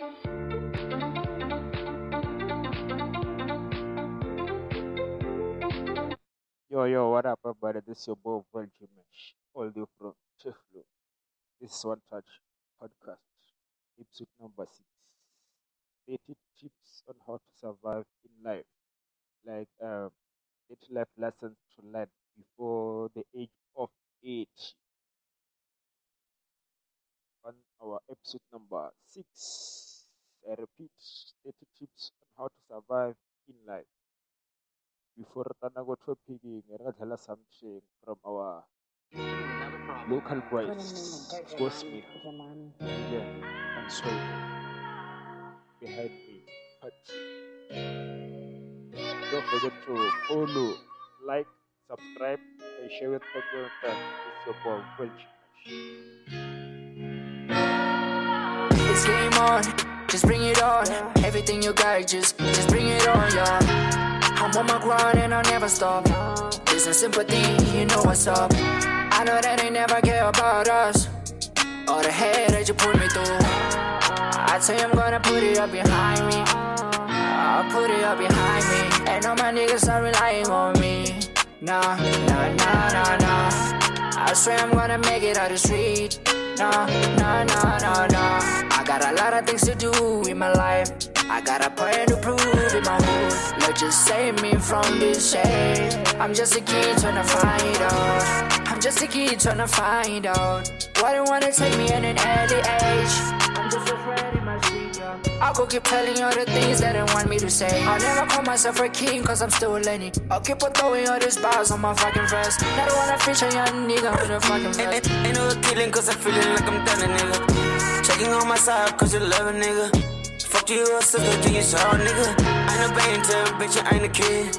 Yo, yo, what up, everybody? This is your boy, Veljimesh, all the way from Cheflo. This is One Touch Podcast, episode number six. 30 tips on how to survive in life, like um, 30 life lessons to learn before the age of 80. On our episode number six, I repeat 30 tips on how to survive in life. Before Tanago topic, I'm going to tell us something from our local boys, Go Smith, William, and so behind me. But don't forget to follow, like, subscribe, and share with everyone that it's your boy, Welch. It's game on, just bring it on. Everything you got, just just bring it on, yeah. I'm on my grind and I'll never stop. There's no sympathy, you know what's up. I know that they never care about us. All the hate that you put me through. I tell you I'm gonna put it up behind me. I'll put it up behind me. And all my niggas are relying on me. Nah, nah, nah, nah, nah. I swear I'm gonna make it out the street. Nah, nah, nah, nah, nah. I got a lot of things to do in my life. I got a plan to prove in my hood. Lord, just save me from this shade. I'm just a kid trying to find out. I'm just a kid trying to find out. Why don't wanna take me at an early age? I'll go keep telling all the things that they want me to say. I'll never call myself a king cause I'm still learning. I'll keep on throwing all these bars on my fucking verse. Never wanna feature young nigga with a fucking verse. Ain't, ain't, no killing cause I'm feeling like I'm done, nigga. Checking on my side cause you love a nigga. Fuck you, a sister, do you saw, nigga? Ain't no painter, bitch, I ain't a kid.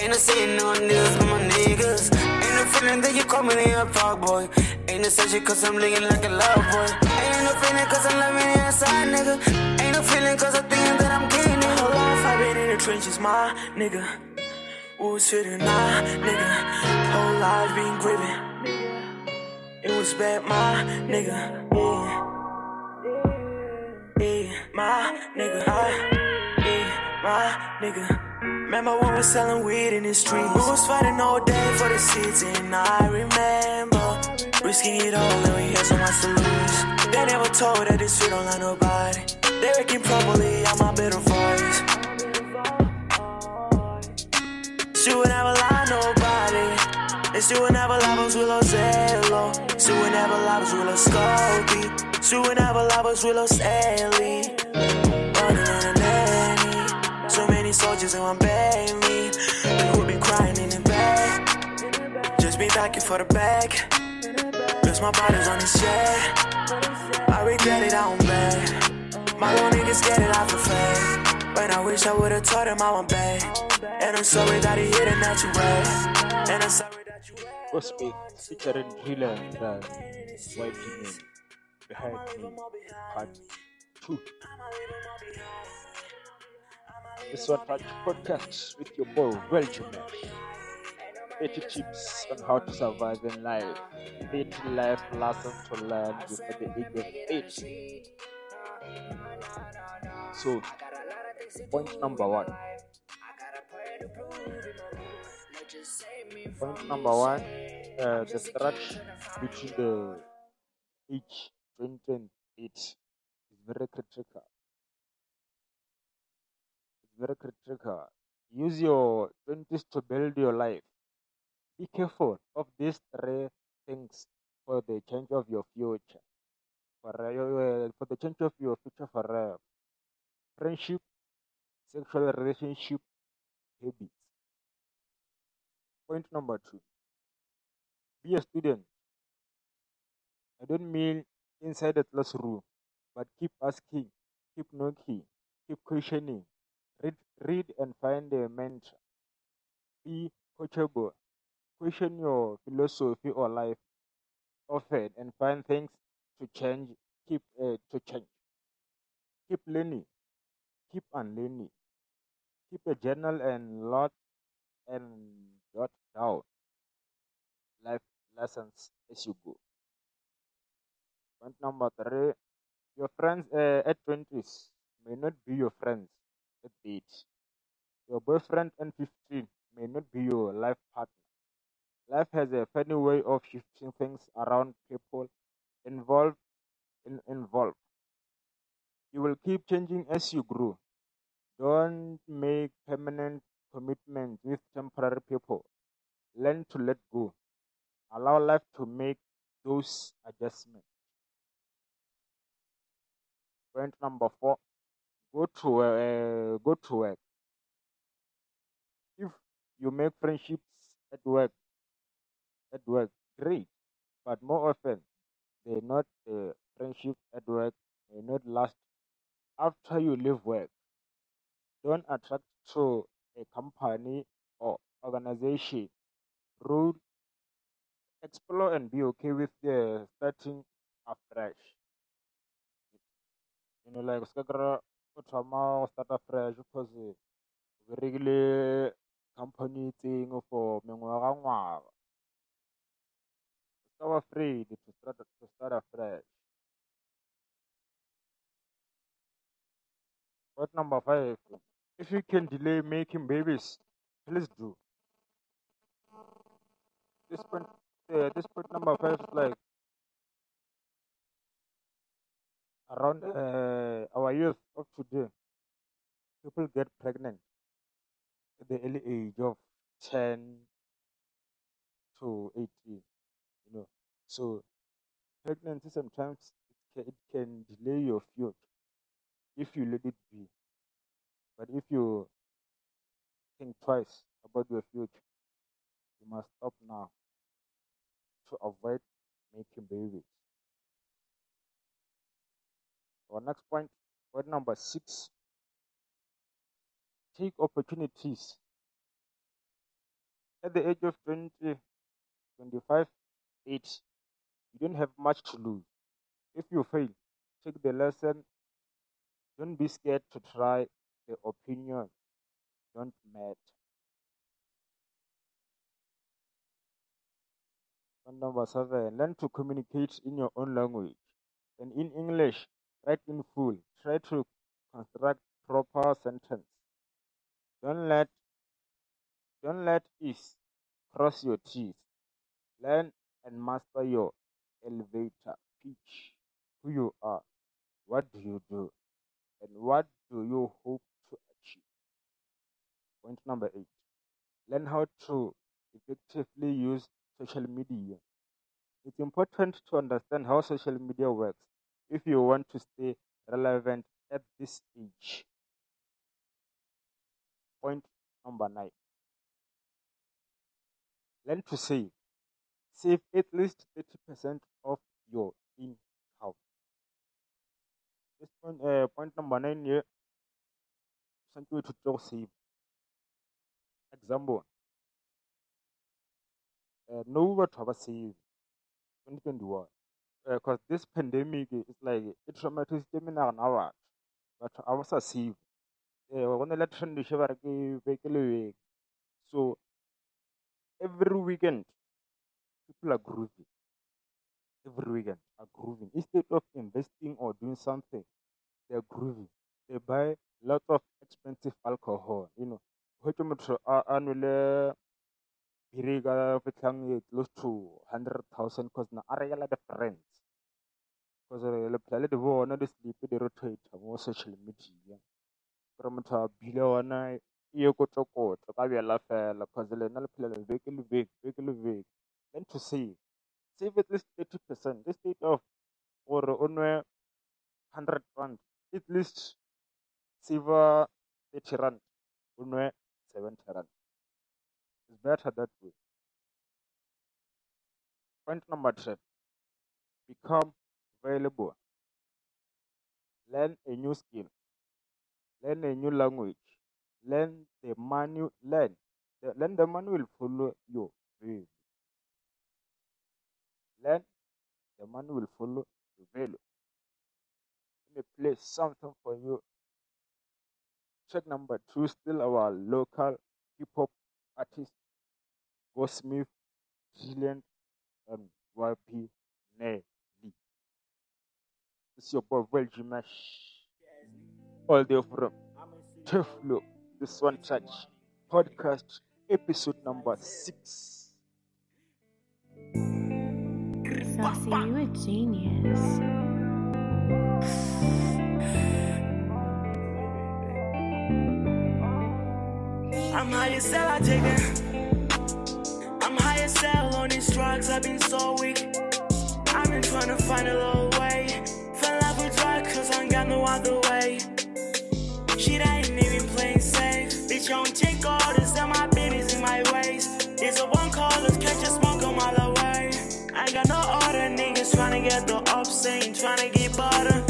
Ain't no saying no niggas, no my niggas. Ain't no feeling that you call me a fuck boy. Ain't no searching cause I'm living like a love boy. Ain't no feeling cause I'm loving inside, nigga. No feeling cause I'm thinking that I'm king, nigga. Whole life I've been in the trenches, my nigga. Was sitting my nigga. Whole life been gripping. It was bad, my nigga. Yeah. Yeah, my nigga. I, yeah, my nigga. Remember when we was selling weed in the streets? We was fighting all day for the seats, and I remember risking it all, and we had so much to lose. They never told that this shit don't like nobody. They reckon properly, I'm a better voice. She would never lie nobody. And she would never love us with a zero. She would never love us with a Scotty. She would never love us with a Sally. Running in a nanny. So many soldiers in one baby. And who been crying in the back. Just be back for the bag. Cause my body's on his chair. I regret it, I don't beg. My little niggas get it off the fame. But I wish I would've told him I want back. And I'm sorry that he hit it natural. And I'm sorry that you Go Smith, featuring Driller and uh, White Demon behind me, part two. This one touch podcast with your boy, Welchimesh. 80 tips on how to survive in life. 80 life lessons to learn before the age of 80. So, point number one. Point number one, uh, the stretch between the age 20 and 8 is very critical. It's very critical. Use your 20s to build your life. Be careful of these three things for the change of your future. For, for the change of your future for friendship, sexual relationship, habits. Point number two. Be a student. I don't mean inside the classroom, but keep asking, keep knocking, keep questioning. Read, read and find a mentor. Be coachable. Question your philosophy or life often and find things to change. Keep uh, to change. Keep learning. Keep unlearning. Keep a journal and lot and jot down life lessons as you go. Point number three, your friends uh, at twenties may not be your friends at 30. Your boyfriend at 15 may not be your life partner. Life has a funny way of shifting things around people involved in involved. You will keep changing as you grow. Don't make permanent commitments with temporary people. Learn to let go. Allow life to make those adjustments. Point number four: Go to uh, go to work. If you make friendships at work, at work, great. But more often, they not uh, friendship at work may not last after you leave work. Don't attract to a company or organization. Rule, explore and be okay with the starting afresh. You know, like ska kry-a o thoma go starta fresh because o berekile company itseng for mengwaga afraid to start, to start afresh. What number five? If you can delay making babies, please do. This point, this point number five is like around uh, our youth of today. People get pregnant at the early age of 10 to 18 so pregnancy sometimes it can, it can delay your future if you let it be. But if you think twice about your future, you must stop now to avoid making babies. Our next point, point number six, take opportunities. At the age of 20, 25, 8, you don't have much to lose. If you fail, take the lesson. Don't be scared to try the opinion. Don't matter. Point number seven, learn to communicate in your own language. And in English, write in full. Try to construct proper sentence. Don't let don't let is cross your teeth. Learn and master your elevator pitch. Who you are, what do you do, and what do you hope to achieve. Point number eight. Learn how to effectively use social media. It's important to understand how social media works if you want to stay relevant at this age. Point number nine. Learn to save. Save at least 30% your income. This point, uh, point number nine here. Tshwanetse o ithute go save. Example. Uh, no batho ga ba save 2021 because this pandemic is like it traumatized menagano ya batho batho ga ba sa save re ke beke le so every weekend people are grooving every weekend are grooving. Instead of investing or doing something they are grooving. They buy lots of expensive alcohol you know. Hwetše motho a nwele biri ka fitlhang close to hundred thousand cause na a rekela di-friends cause le phela le di bona di sleep di rotate mo social media. Kore motho a bile ona ye kotlo-kotlo ka bjala fela cause lena le phela le beke le beke beke le beke. Learn to save save at least thirty percent This instead of gore o nwe hundred rand at least save thirty rand o nwe seventy rand. It's better that way. Point number ten become available. Learn a new skill. Learn a new language. Learn the manual learn. The, learn the will follow value learn the money will follow your value let me play something for you check number two still our local hip-hop artist Go Smith Gillian and YP Nelly. It's your boy Will Jimash. all the from Teflo, this one touch podcast episode number six. Saucy, you a genius. I'm high as hell, I take that. I'm high as hell on these drugs, I've been so weak. I've been trying to find a little way. Fell off with drugs, cause I ain't got no other way. Shit, I ain't even playing safe. Bitch, I don't take orders, tell my business in my ways. There's a one call, let's catch a smoke on my. To get the ups, ain't trying to get butter.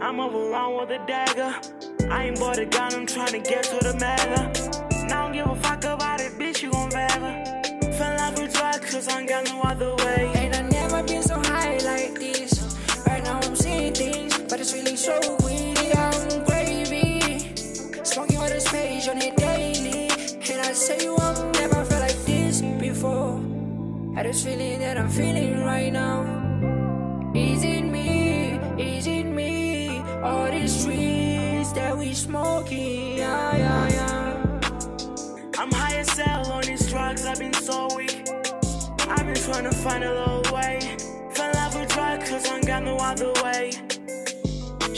I'm over around with a dagger. I ain't bought a gun, I'm trying to get to the mega. Now I don't give a fuck about it, bitch, you gon' better. Fell off with drugs, cause I ain't got no other way. And I never been so high like this. Right now I'm seeing things, but it's really so weird. I'm gravy. Smoking with a space on it daily. And I say you I've never felt like this before. Had this feeling that I'm feeling right now. Is it me? Is it me? All these trees that we smoking, yeah, yeah, yeah. I'm high as hell on these drugs, I've been so weak. I've been trying to find a little way. Fell off with drugs, cause I got no other way.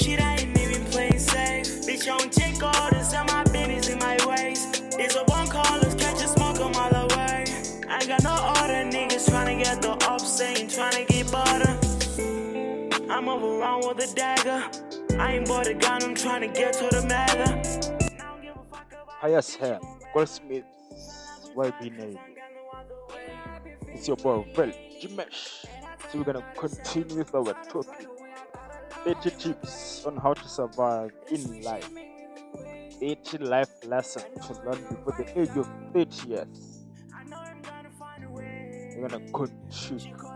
Shit, I ain't even playing safe. Bitch, I don't take orders, tell my business in my ways. There's a one call, let's catch a smoke a mile away. I got no order, niggas trying to get the I'm over around with a dagger. I ain't bought a gun, I'm trying to get to the. Now I don't give a fuck about Highest Ham, Goldsmith, YB name. It's your boy, Vel Jimesh. So we're gonna continue with our topic 30 tips on how to survive in life. 80 life lessons to learn before the age of 30 years. We're gonna continue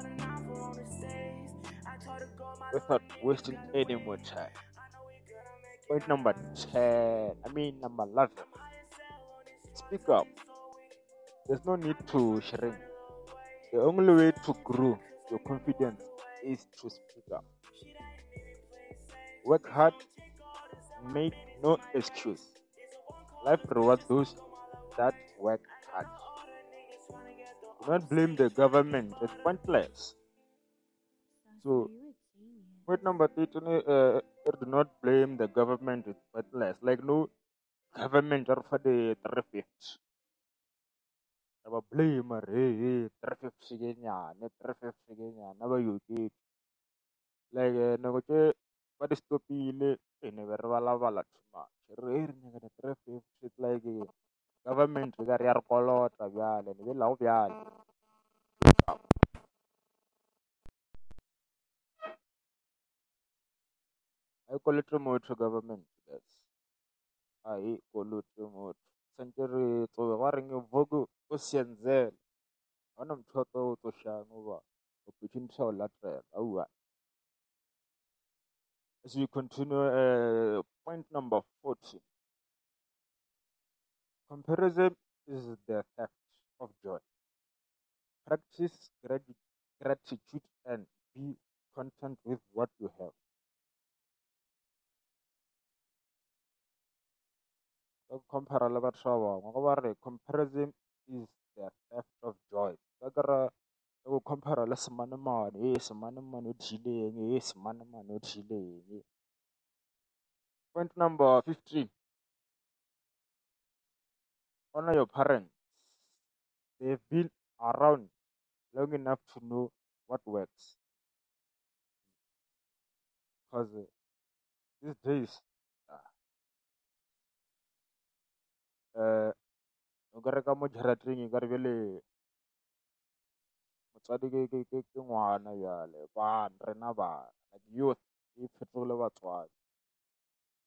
without wasting any more time. Point number 10, I mean number 11. Speak up. There's no need to shrink. The only way to grow your confidence is to speak up. Work hard, make no excuse. Life rewards those that work hard. Do not blame the government, it's pointless. So, point number 13, uh, do not blame the government, it's pointless. Like, no government or for the 350. aba blame 350 ke nyane 350 ke nyane aba yuki like eh, nako tše ba di stopile e ne be re balabala too much. Re "Eh, re nyaka di 350 it's like eh, government e ka re ya re kolota bjale ne kolote motho government e kolote motho santse re tsobe ba reng vogo o sienzele ga ona motho a tlo o tsošang oba opportunity ya go latela aua as we continue uh, point number 14. comparison is the theft of joy. Practice gratitude and be content with what you have ka compara le batho ba bangwe go ba re comparison is the theft of joy. Ka kara ka go compara le semanemane e semanemane o thileng e semanemane o thileng point number 15 honor your parents. They've been around long enough to know what works. Because uh, these days uh, Eh, o ka reka mo jarateng e ka re motswadi ke ngwana bjale. Bana rena bana youth e fetogile batswadi.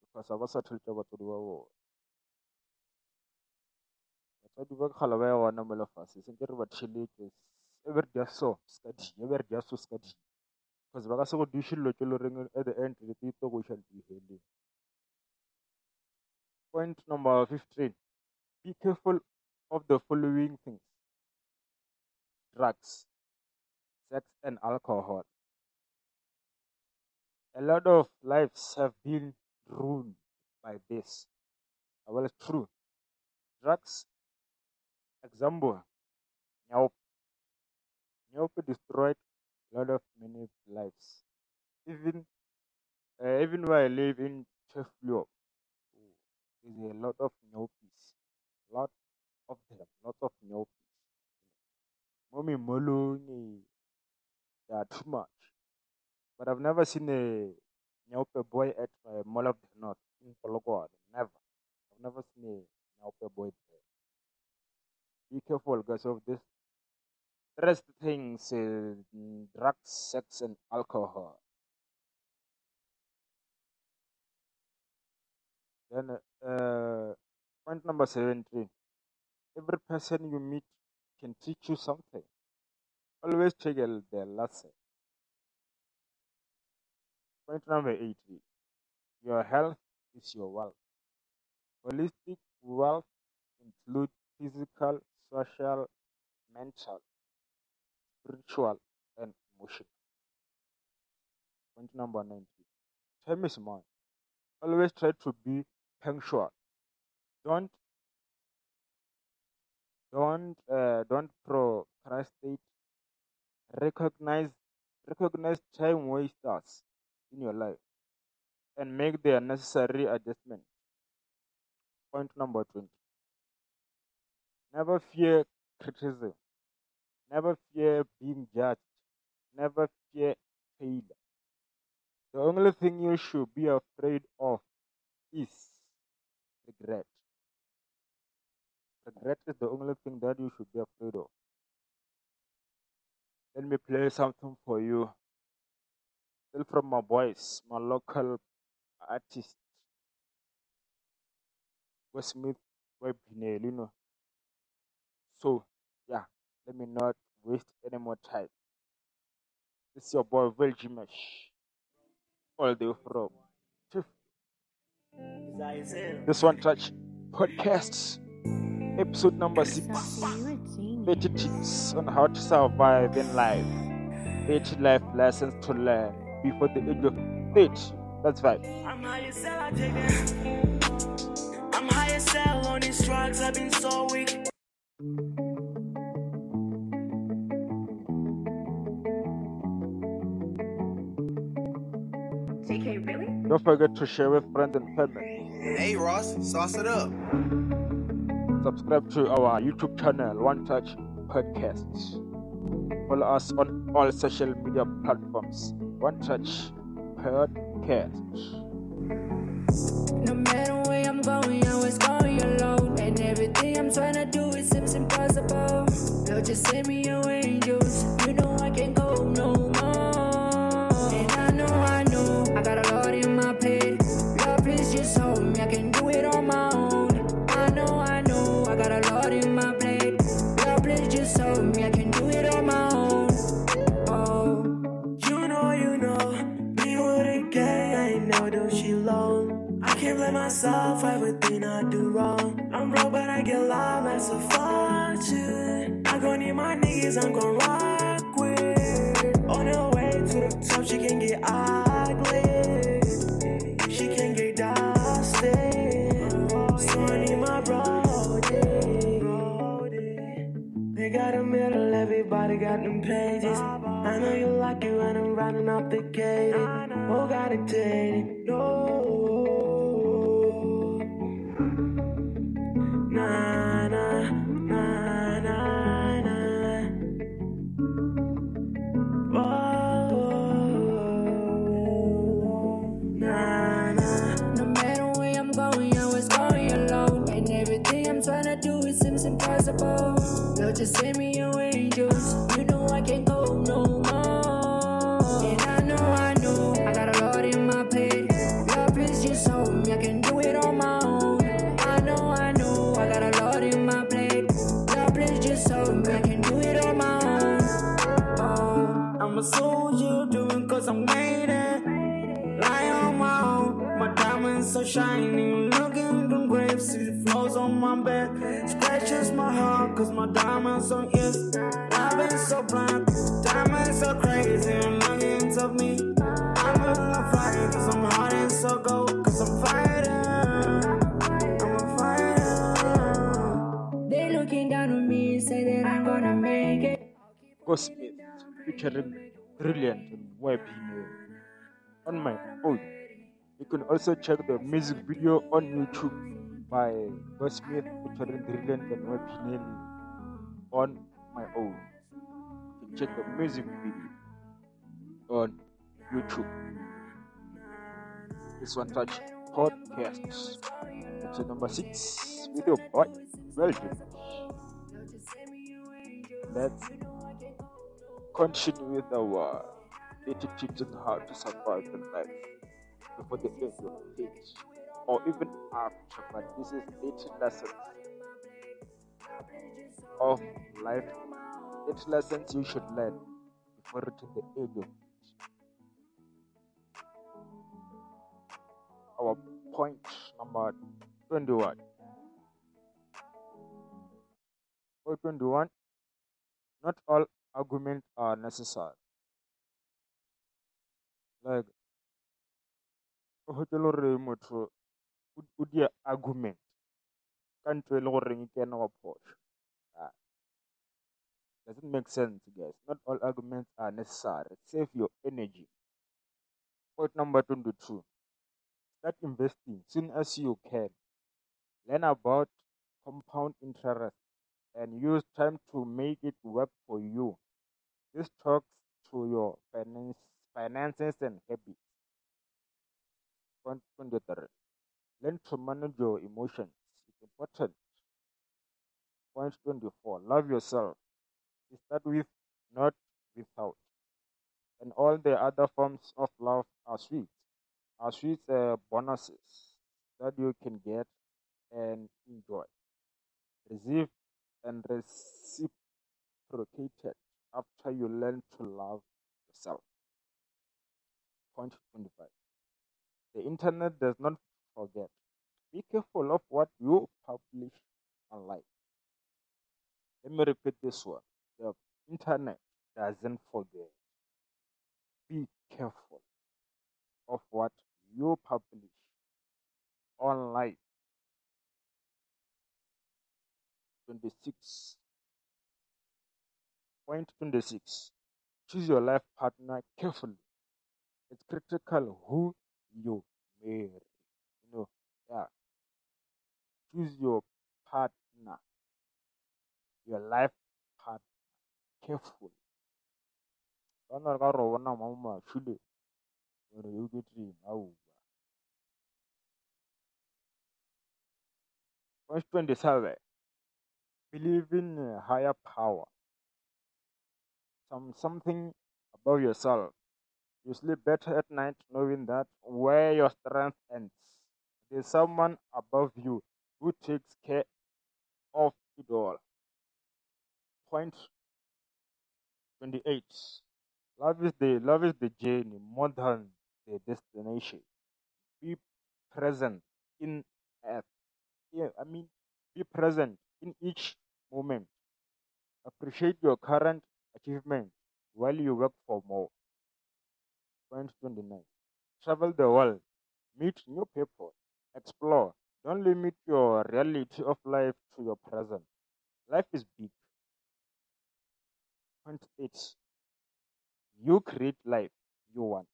Because ba sa tholetse batswadi ba bone batswadi ba kgale ba ya gona mo lefase sentse re ba e re dia so se e dia so se because ba ka se go diše dilo tše le reng at the end diheleng point number 15 be careful of the following things drugs sex and alcohol a lot of lives have been ruined by this. Well, true. Drugs, example, Nyaope. Destroyed a lot of many lives. Even uh, even where I live in Cheflio, there's a lot of Nyaupis. Lot of them, lots of Nyaupis. Mommy Moloney, they are too much. But I've never seen a Nyaope boy at uh, Mall of the North in. Never. I've never seen a Nyaope boy there. Be careful, guys, of this. The Rest things, uh, drugs, sex, and alcohol. Then, uh, point number 17. Every person you meet can teach you something. Always check their lesson. Point number 18. Your health is your wealth. Holistic wealth includes physical, social, mental, spiritual, and emotional. Point number 19. Time is money. Always try to be punctual. Don't don't uh, don't procrastinate. Recognize recognize time wasters in your life and make the necessary adjustment. Point number 20. Never fear criticism. Never fear being judged. Never fear failure. The only thing you should be afraid of is regret. Regret is the only thing that you should be afraid of. Let me play something for you. Still from my boys, my local artist, West Smith Webinel, you know. So, yeah, let me not waste any more time. This is your boy, Veljimesh. All the way from. This one touch podcasts, episode number six. Sassy, you a genius. 30 tips on how to survive in life. 30 life lessons to learn before the age of 30. That's right. I'm high as hell, I take that. I'm high as hell on these drugs, I've been so weak. JK, really? Don't forget to share with friends and family. Hey Ross, sauce it up. Subscribe to our YouTube channel, One Touch Podcasts. Follow us on all social media platforms. One Touch Podcasts. No matter where I'm going, I was going alone. And everything I'm trying to do, it seems impossible. Lord, just send me your angels. You know I can't go no more. And I know, I know, I got a lot in Oh, got it dated. No. Nah, nah, nah, nah, nah. Oh, nah, nah. No matter where I'm going, I was going alone. And everything I'm trying to do, it seems impossible. Lord, just send me so shining. Looking them graves, see the flows on my back. Scratches my heart, cause my diamonds on you. I've been so blind, diamonds are crazy. Longings of me. I'm gonna fight, cause I'm hot and so gold, cause I'm fighting. looking down on me, say that I'm gonna make it. Gospel featuring brilliant and web on my own. You can also check the music video on YouTube by Go Smith featuring Brilliant and Webine on my own. You can check the music video on YouTube. This one touch podcast. Episode number six your boy, Belgium. Let's continue with our 80 tips on how to survive in life before the end of it or even after. But this is 80 lessons of life, 80 lessons you should learn before reaching the end of. Our point number 21. Point 21 Not all arguments are necessary. Like, o hotse le gore motho o dia argument ka ntho e le goreng ke ena wa phoso. Ah, doesn't make sense guys. Not all arguments are necessary. Save your energy. Point number 22 start investing soon as you can. Learn about compound interest and use time to make it work for you. This talks to your finance finances and habits 23. Learn to manage your emotions. It's important. Point 24. Love yourself. You start with, not without. And all the other forms of love are sweet. Are sweet uh, bonuses that you can get and enjoy. Receive and reciprocated after you learn to love yourself. Point 25. The internet does not forget. Be careful of what you publish online. Let me repeat this one. The internet doesn't forget. Be careful of what you publish online. 26. Point 26. Choose your life partner carefully. It's critical who you marry. You know, yeah. Choose your partner, your life partner carefully. Bana re ka re bona mo mashule gore you get in au. Verse 27. Believe in a higher power. Some something about yourself. You sleep better at night knowing that where your strength ends. There's someone above you who takes care of it all. Point 28. Love is the love is the journey more than the destination. Be present in earth. Yeah, I mean be present in each moment. Appreciate your current achievement while you work for more. Point 29. Travel the world, meet new people, explore. Don't limit your reality of life to your present. Life is big. Point 8. You create life you want.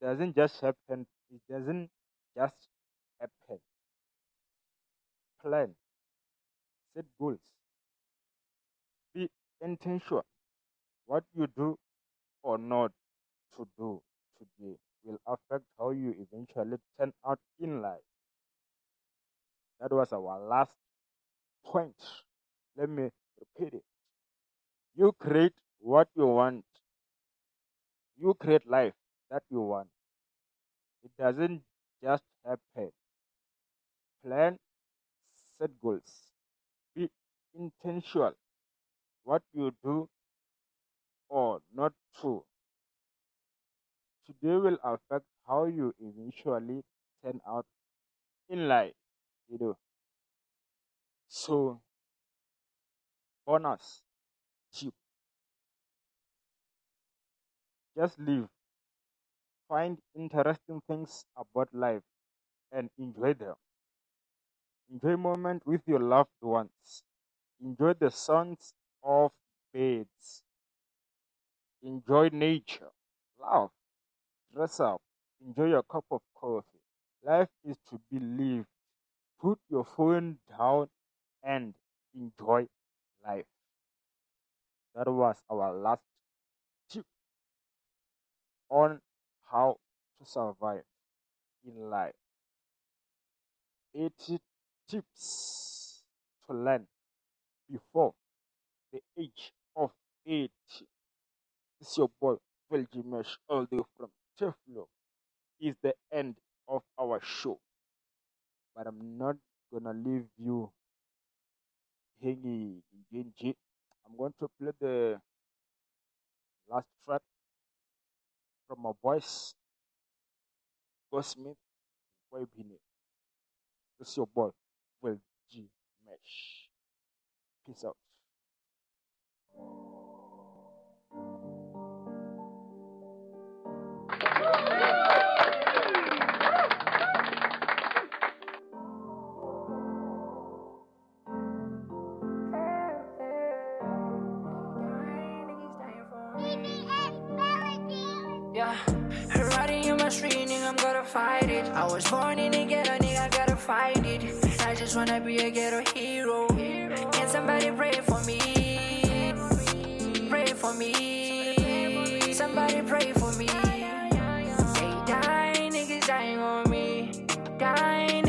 It doesn't just happen. It doesn't just happen. Plan. Set goals. Be intentional. What you do or not to do today will affect how you eventually turn out in life. That was our last point. Let me repeat it. You create what you want. You create life that you want. It doesn't just happen. Plan, set goals. Be intentional. What you do or not to today will affect how you eventually turn out in life. You know. So bonus tip. Just live. Find interesting things about life and enjoy them. Enjoy moment with your loved ones. Enjoy the sounds of birds. enjoy nature, laugh, dress up, enjoy your cup of coffee. Life is to be lived. Put your phone down and enjoy life. That was our last tip on how to survive in life. 80 tips to learn before the age of 80. This is your boy, Veljimesh, all the way from Teflo. Is the end of our show. But I'm not gonna leave you hanging. Genji. I'm going to play the last track from my voice, Bini. This is your boy, Will G Mesh. Peace out. Fight it. I was born in a ghetto, nigga, gotta fight it. I just wanna be a ghetto hero. Can somebody pray for me? Pray for me. Somebody pray for me. They die, niggas dying on me. Dying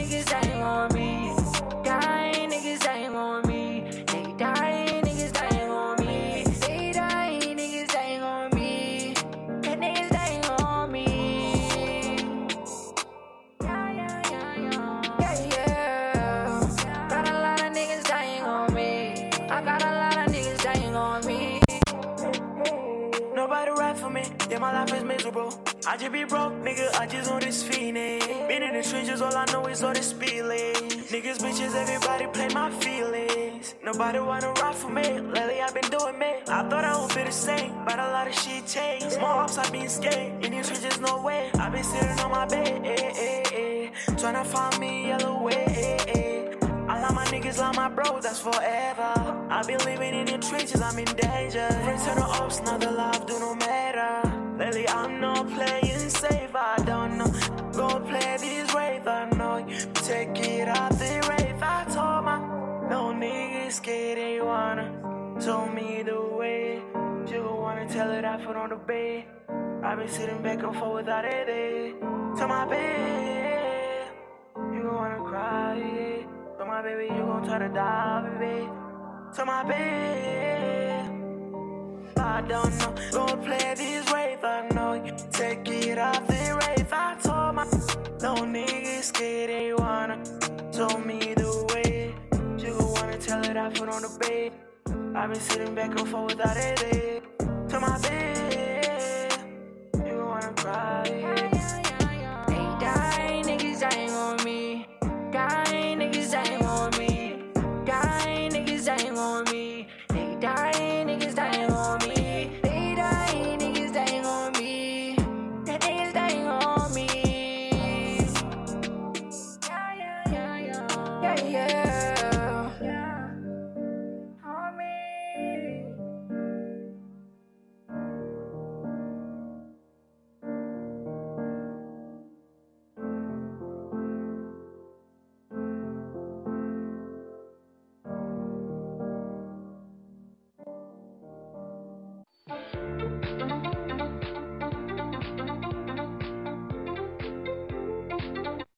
is. I just be broke, nigga, I just on this feeling. Been in the trenches, all I know is all this feeling. Niggas, bitches, everybody play my feelings. Nobody wanna ride for me, lately I've been doing me. I thought I would be the same, but a lot of shit changed. More ups, I've been scared. In these trenches, no way. I've been sitting on my bed, eh, eh, eh. Tryna find me yellow way, eh, eh. I love my niggas, love my bros, that's forever. I've been living in the trenches, I'm in danger. Friends to the ops, now the love do no matter. Lately, I'm not playing safe, I don't know. Go play this rave, I know you take it out the rave. I told my no niggas scared, they wanna. Told me the way. You wanna tell it, I put on the bed. I've been sitting back and forth without it. To my bed. You gon' wanna cry, yeah. So my baby, you gon' try to die, baby. To my bed. I don't know, go play this rave, I know you take it off the rave. I told my no niggas scared, they wanna. Told me the way. You wanna tell it, I put on the bed. I've been sitting back and forth without a eh. To my bed. You wanna cry.